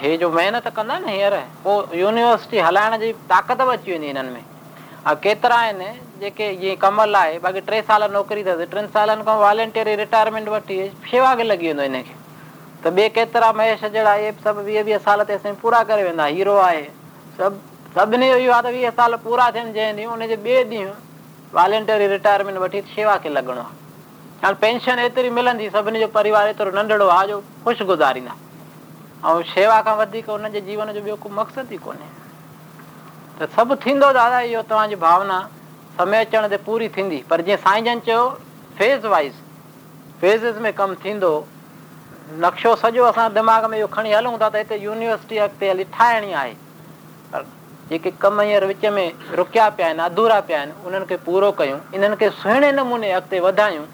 हे जो महिनत कंदा न हींअर पोइ यूनिवर्सिटी हलाइण जी ताक़त बि अची वेंदी हिननि में ऐं केतिरा आहिनि जेके जीअं कमल लाइ बाक़ी टे साल नौकिरी अथसि टिनि सालनि खां वॉलेंटरी रिटायरमेंट वठी शेवा खे लॻी वेंदो हिनखे त ॿिए केतिरा महेश जहिड़ा इहे सभु वीह वीह साल ते असां पूरा करे वेंदा हीरो आहे सभु सभिनी जो इहो आहे त वीह साल पूरा थियनि जंहिं ॾींहुं ॿिए ॾींहुं वॉलेंटरी रिटायरमेंट वठी शेवा खे लॻणो आहे हाणे पेंशन एतिरी मिलंदी सभिनी जो परिवार एतिरो नंढड़ो आहे जो ख़ुशि गुज़ारींदा ऐं शेवा खां वधीक हुनजे जीवन जो ॿियो को मक़सदु ई कोन्हे त सभु थींदो दादा इहो तव्हांजी भावना समय अचण ते पूरी थींदी पर जीअं साईं जन चयो फेज़ वाइस फेज़िस में कमु थींदो नक्शो सॼो असां दिमाग़ में इहो खणी हलूं था त हिते यूनिवर्सिटी अॻिते हली ठाहिणी आहे पर जेके कम हींअर विच में रुकिया पिया आहिनि अधूरा पिया आहिनि उन्हनि खे पूरो कयूं इन्हनि खे सुहिणे नमूने अॻिते वधायूं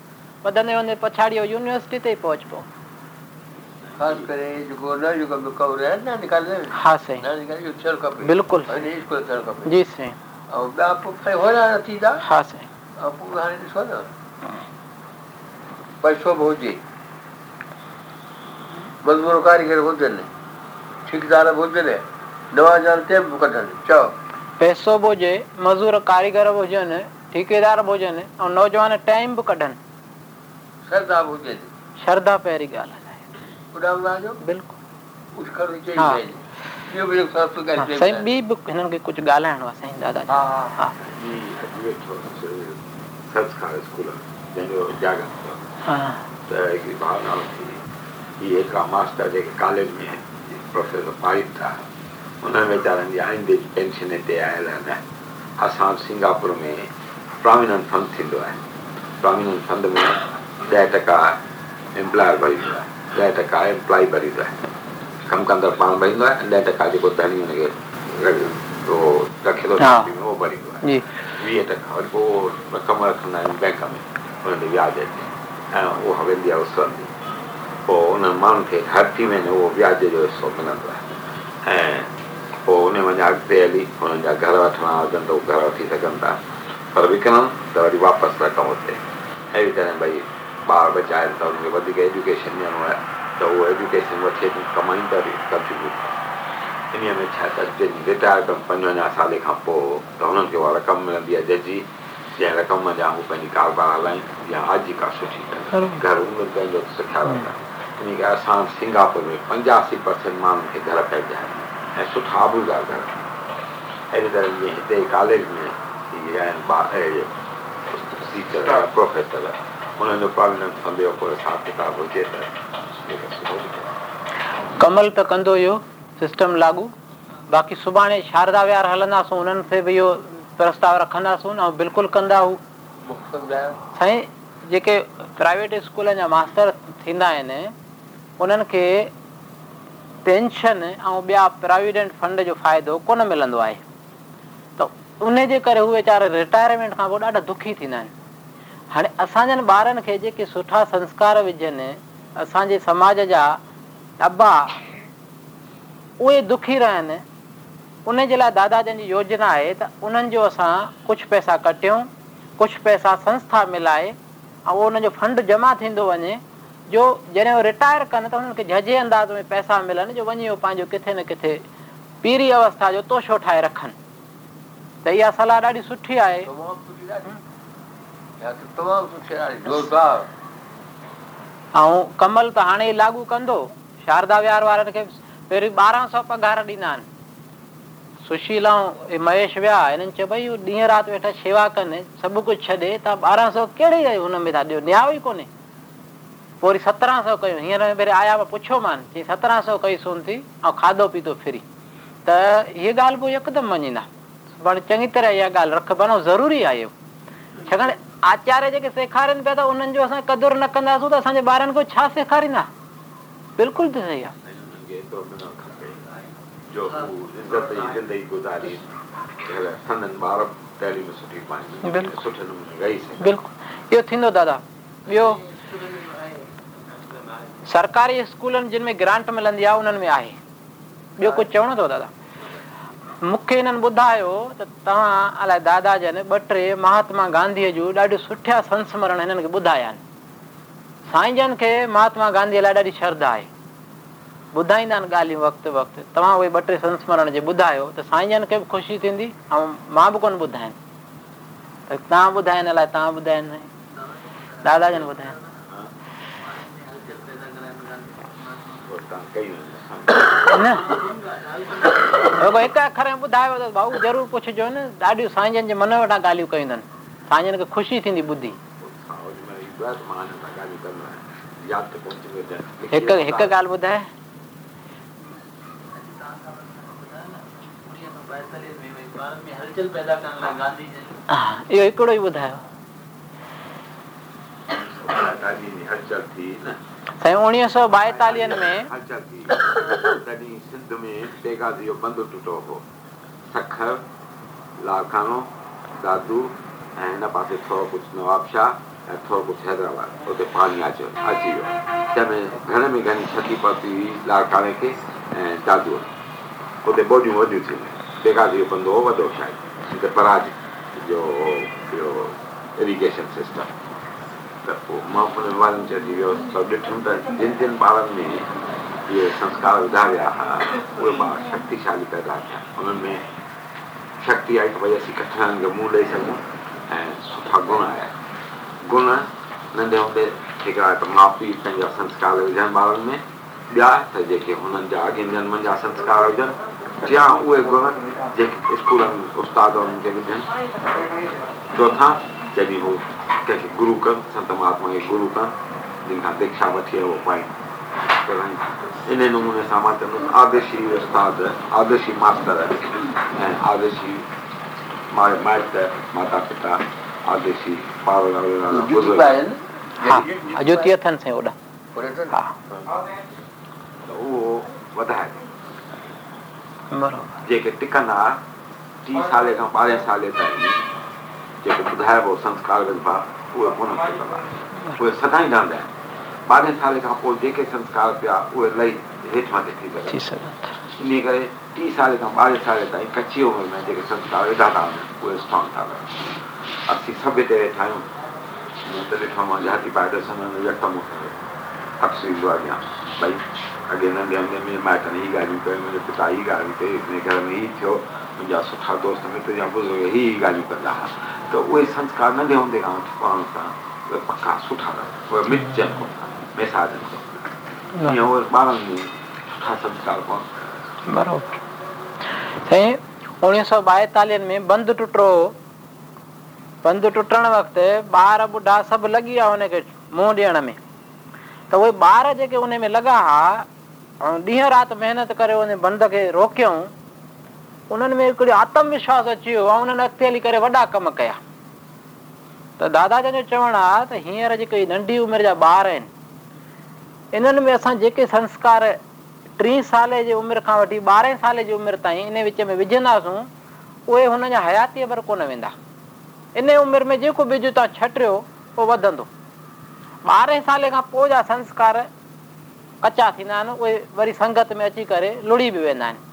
वधंदे वधंदे पछाड़ी यूनिवर्सिटी ते ई पहुचबो खास करे जो ना जो कभी कवर है ना निकाल दे हाँ सही ना निकाल जो चल का बिल्कुल नहीं हाँ, इसको चल का जी सही और आपको फिर हो रहा नतीजा हाँ सही आपको कहानी तो सुना पैसो भोजी मजबूर कारीगर भोजन है ठेकेदार भोजन है नवा जानते हैं मुकदन चौ पैसो भोजे मजदूर कारीगर भोजन ठेकेदार भोजन और नौजवान टाइम बि कढनि श्रद्धा भोजन श्रद्धा पहिरीं ॻाल्हि बिल्कुल हाँ, हाँ साईं मास्टर जेके कॉलेज में प्रोफेसर पारित था हुन वीचारनि जी आहिनि पेंशन हिते आयल आहिनि असां सिंगापुर में प्रोमिनंट फंड थींदो आहे प्रोमिनंट फंड में ॾह टका एम्प्लॉयर भरींदो आहे ॾह टका एम्प्लॉई भरींदो आहे कमु कंदड़ पाण भरींदो आहे ॾह टका जेको तॾहिं हुनखे रखे थोरी उहो भरींदो आहे वीह टका वरी पोइ रक़म रखंदा आहिनि बैंक में हुनजे व्याज ते ऐं उहो वेंदी आहे उस उसी पोइ उन माण्हुनि खे हर थी महीने उहो व्याज जो हिसो मिलंदो आहे ऐं पोइ उन वञा अॻिते हली हुननि जा घर वठणा हुजनि त उहे घर वठी सघनि था पर विकिणनि त वरी वापसि वठूं हुते अहिड़ी तरह भई ॿार बचाइनि था हुनखे वधीक एजुकेशन ॾियणो आहे त उहो एजुकेशन वठे कमाइनि था बि कंट्रीब्यूट इन्हीअ में छा त चाचे रिटायर कनि पंजवंजाह साल खां पोइ त हुननि खे उहा रक़म मिलंदी आहे जजी जंहिं रक़म जा हू पंहिंजी कारोबार हलाइनि या आज का सुठी घर उमिरि पंहिंजो सुठा रहंदा इन करे असां सिंगापुर में पंजासी परसेंट माण्हुनि खे घर पइजा आहिनि ऐं सुठा आबूदार घर अहिड़ी तरह जीअं हिते कॉलेज में इहे आहिनि टीचर प्रोफेसर कमल त कंदो इहो सिस्टम लागू बाक़ी सुभाणे शारदा विहार हलंदासीं उन्हनि खे बि इहो प्रस्ताव रखंदासीं साईं जेके प्राइवेट स्कूल जा मास्तर थींदा आहिनि उन्हनि खे पेंशन ऐं ॿिया प्राविडेंट फंड जो फ़ाइदो कोन मिलंदो आहे त उनजे करे उहे वीचारा रिटायरमेंट खां पोइ ॾाढा दुखी थींदा आहिनि हाणे असांजनि ॿारनि खे जेके सुठा संस्कार विझनि असांजे समाज जा अबा उहे दुखी रहनि उन जे लाइ दादा जन जी योजना आहे त उन्हनि जो असां कुझु पैसा कटियूं कुझु पैसा संस्था मिलाए ऐं उहो फ़ंड जमा थींदो वञे जो जॾहिं रिटायर कनि त उन्हनि खे झजे अंदाज़ में पैसा मिलनि जो वञी उहो पंहिंजो किथे न किथे पीरी अवस्था जो तोशो ठाहे रखनि त इहा सलाह ॾाढी सुठी आहे ऐं कमल त हाणे लागू कंदो शारदा विहार वारनि खे पहिरीं ॿारहां सौ पघार ॾींदा आहिनि सुशील ऐं महेश विया हिननि चयो ॾींहं राति वेठा शेवा कनि सभु कुझु छॾे तव्हां ॿारहां सौ कहिड़े हुनमें था ॾियो ॾिया ई कोन्हे पोइ वरी सत्रहं सौ कयूं हींअर वरी आया पुछियोमान चई सत्रहं सौ कई थी ऐं खाधो पीतो फिरी त हीअ ॻाल्हि पोइ हिकदमि मञीदा चङी तरह इहा ॻाल्हि रख ज़रूरी आहे न कंदासीं त असांजे ॿारनि खे छा सेखारींदा बिल्कुलु इहो थींदो दादा सरकारी में ग्रांट मिलंदी आहे उन्हनि में आहे ॿियो कुझु चवणो अथव मूंखे हिननि ॿुधायो त तव्हां दादा जन ॿ टे महात्मा गांधीअ जूं ॾाढियूं सुठा संस्मरण हिननि खे ॿुधाया आहिनि साईं जन खे महात्मा गांधीअ लाइ ॾाढी श्रद्धा आहे ॿुधाईंदा आहिनि ॻाल्हियूं तव्हां उहे ॿ टे संस्मरण जी ॿुधायो त साईं जन खे बि ख़ुशी थींदी ऐं मां बि कोन ॿुधायनि अलाए तव्हां दादा जन अखर में ॿुधायो भाऊ ज़रूरु पुछिजो न ॾाढियूं साईं मन वटां ॻाल्हियूं कयूं साईं खे ख़ुशी थींदी ॿुधी ॻाल्हि ॿुधाए पंधु टुटो हुओ सखर लाड़खानो दादू ऐं हिन पासे थोरो कुझु नवाबशाह ऐं थोरो कुझु हैदराबाद हुते पाणी अच अची वियो जंहिंमें घणे में घणी छती पाती हुई लालकाने ते ऐं दादूअ हुते ॿोॾियूं वॾियूं जो बंदो हो वॾो जो इरीगेशन सिस्टम त पोइ मां पंहिंजे चढ़ी इहो सभु ॾिठमि त जिन जिन ॿारनि में इहे संस्कार विधा विया हुआ उहे ॿार शक्तिशाली पैदा थिया उन्हनि में शक्ति त भई असीं कठिन खे मुंहुं ॾेई सघूं ऐं सुठा गुण आया गुण नंढे हूंदे हिकिड़ा त माउ पीउ पंहिंजा संस्कार विझनि ॿारनि में ॿिया त जेके हुननि जा अॻियां जनमनि जा संस्कार हुजनि या उहे गुण जेके स्कूलनि उस्तादनि खे विझनि चोथा जॾहिं हू कंहिंखे गुरू कनि संत महात्मा गुरू कनि जिन खां द्षा वठी उहो पाईं इन नमूने सां मां चवंदुसि माता पिता जेके टिकन आहे टी साल ॿारहें साले ताईं जेके ॿुधाइबो संस्कार विधा उहे कोन उहे सदाईं रहंदा आहिनि ॿारहें साले खां पोइ जेके संस्कार पिया उहे लही हेठि मथे थी इन करे टी साल खां ॿारहें साल ताईं कची उमिरि में जेके संस्कार विधा था वञनि उहे स्टॉन था कनि असीं सभु हिते वेठा आहियूं त ॾिठो मां जाती पाए तफ़सींदो आहे भई अॻे नंढे हूंदे में माइटनि मां ॻाल्हियूं कयूं मुंहिंजे पिता हीअ ॻाल्हियूं कई पंहिंजे घर में थियो मुंहिंजा सुठा दोस्त मित्र या बुज़ुर्ग इहे ॻाल्हियूं कंदा हुआ बंदि टुट बंदि टुटण वक़्तु ॿार ॿुढा सभु लॻी विया हुनखे मुंहुं ॾियण में त उहे ॿार जेके हुनमें लॻा हा ऐं ॾींहं राति महिनत करे बंदि खे रोकियऊं उन्हनि में हिकिड़ी आत्मविश्वास अची वियो आहे उन्हनि अॻिते हली करे वॾा कम कया त दादा जन जो चवणु आहे त हींअर जेके नंढी उमिरि जा ॿार आहिनि इन्हनि में असां जेके संस्कार टी साल जी उमिरि खां वठी ॿारहें साले जी उमिरि ताईं इन विच में विझंदासूं उहे हुन जा हयातीअ भर कोन वेंदा इन उमिरि में जेको बिज तव्हां छटियो उहो वधंदो ॿारहें साले खां पोइ जा संस्कार कचा थींदा आहिनि उहे वरी संगत में अची करे लुड़ी बि वेंदा आहिनि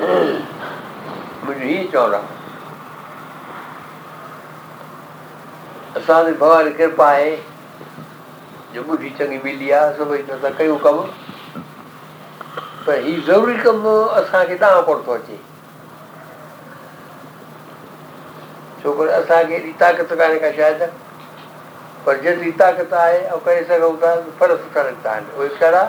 मुंहिंजो हीअ चवणु आहे असां ते भॻवान कृपा आहे जो ॿुढी चङी मिली आहे सभई त असां कयूं कमु पर हीउ ज़रूरी कमु असांखे तव्हां कोन थो अचे छो करे असांखे एॾी ताक़त कान्हे का शायदि पर जेतिरी ताक़त आहे ऐं करे सघूं था फर्स्ट करे उहे कहिड़ा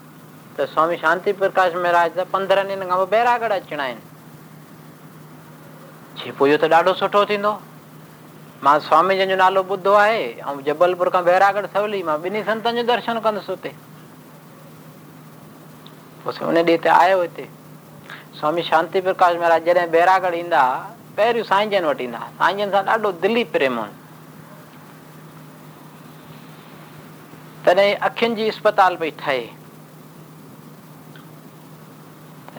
स्वामी शांति प्रकाश महाराज त पंद्रहं ॾींहनि खां पोइ बैरागढ़ अचिणा आहिनि पोइ इहो त ॾाढो सुठो थींदो मां स्वामी जो नालो ॿुधो आहे ऐं जबलपुर खां बैरागढ़ सवली मां ॿिनी संतनि जो दर्शन कंदुसि हुते हुन ॾींहं ते आयो हिते स्वामी शांति प्रकाश महाराज जॾहिं बैरागढ़ ईंदा हुआ पहिरियों साईं जन वटि ईंदा साईं जन सां ॾाढो दिली प्रेम तॾहिं अखियुनि जी इस्पताल पई ठहे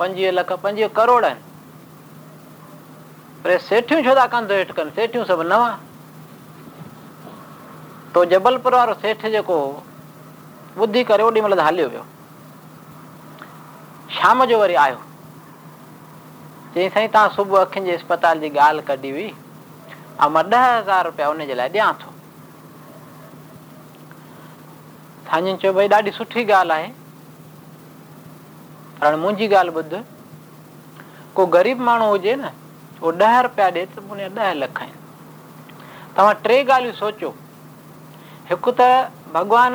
ॿुधी करे ओॾी महिल शाम जो वरी आयो चई साईं तव्हां सुबुह अखियुनि जे इस्पताल जी ॻाल्हि कढी हुई ऐं मां ॾह हज़ार ॾियां थो पर मुंहिंजी ॻाल्हि ॿुध को ग़रीब माण्हू हुजे न उहो ॾह रुपिया ॾे लख आहिनि तव्हां टे ॻाल्हियूं सोचो हिकु त भॻवान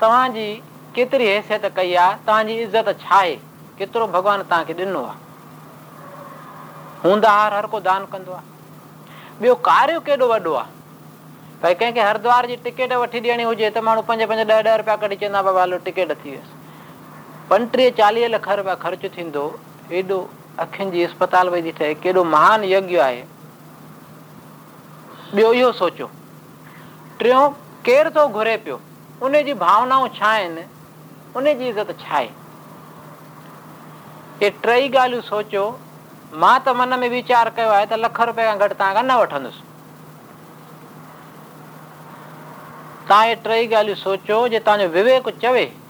तव्हांजी केतिरी हैसियत कई आहे तव्हांजी इज़त छा आहे केतिरो भॻवान तव्हांखे ॾिनो आहे हूंदा हार हर को दान कंदो आहे ॿियो कार्य केॾो वॾो आहे भई कंहिंखे हरिद्वार जी टिकेट वठी ॾियणी हुजे त माण्हू पंज पंज ॾह ॾह रुपया कढी चवंदा टिकेट थी वियसि पंटीह चालीह लख रुपया ख़र्चु थींदो हेॾो अखियुनि जी इस्पताल वॾी ठहे केॾो महान यज्ञ आहे ॿियो इहो सोचो टियों केर थो घुरे पियो उन जी भावनाऊं छा आहिनि उन जी इज़त छा आहे इहे टई ॻाल्हियूं सोचो मां त मन में वीचारु कयो आहे त लख रुपया घटि तव्हां खां न वठंदुसि तव्हां इहे टई ॻाल्हियूं सोचो जे तव्हांजो विवेक चवे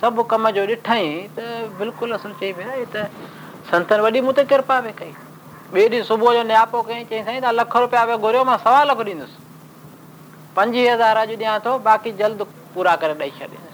सभु कम जो ॾिठई त बिल्कुलु असां चई पिया साईं त संतनि वॾी मूं ते कृपा पई कई ॿिए ॾींहुं सुबुह जो नियापो कई चई साईं तव्हां लख रुपया पिया घुरियो मां सवा लख ॾींदुसि पंजवीह हज़ार अॼु ॾियां थो बाक़ी जल्द पूरा करे ॾेई छॾींदुसि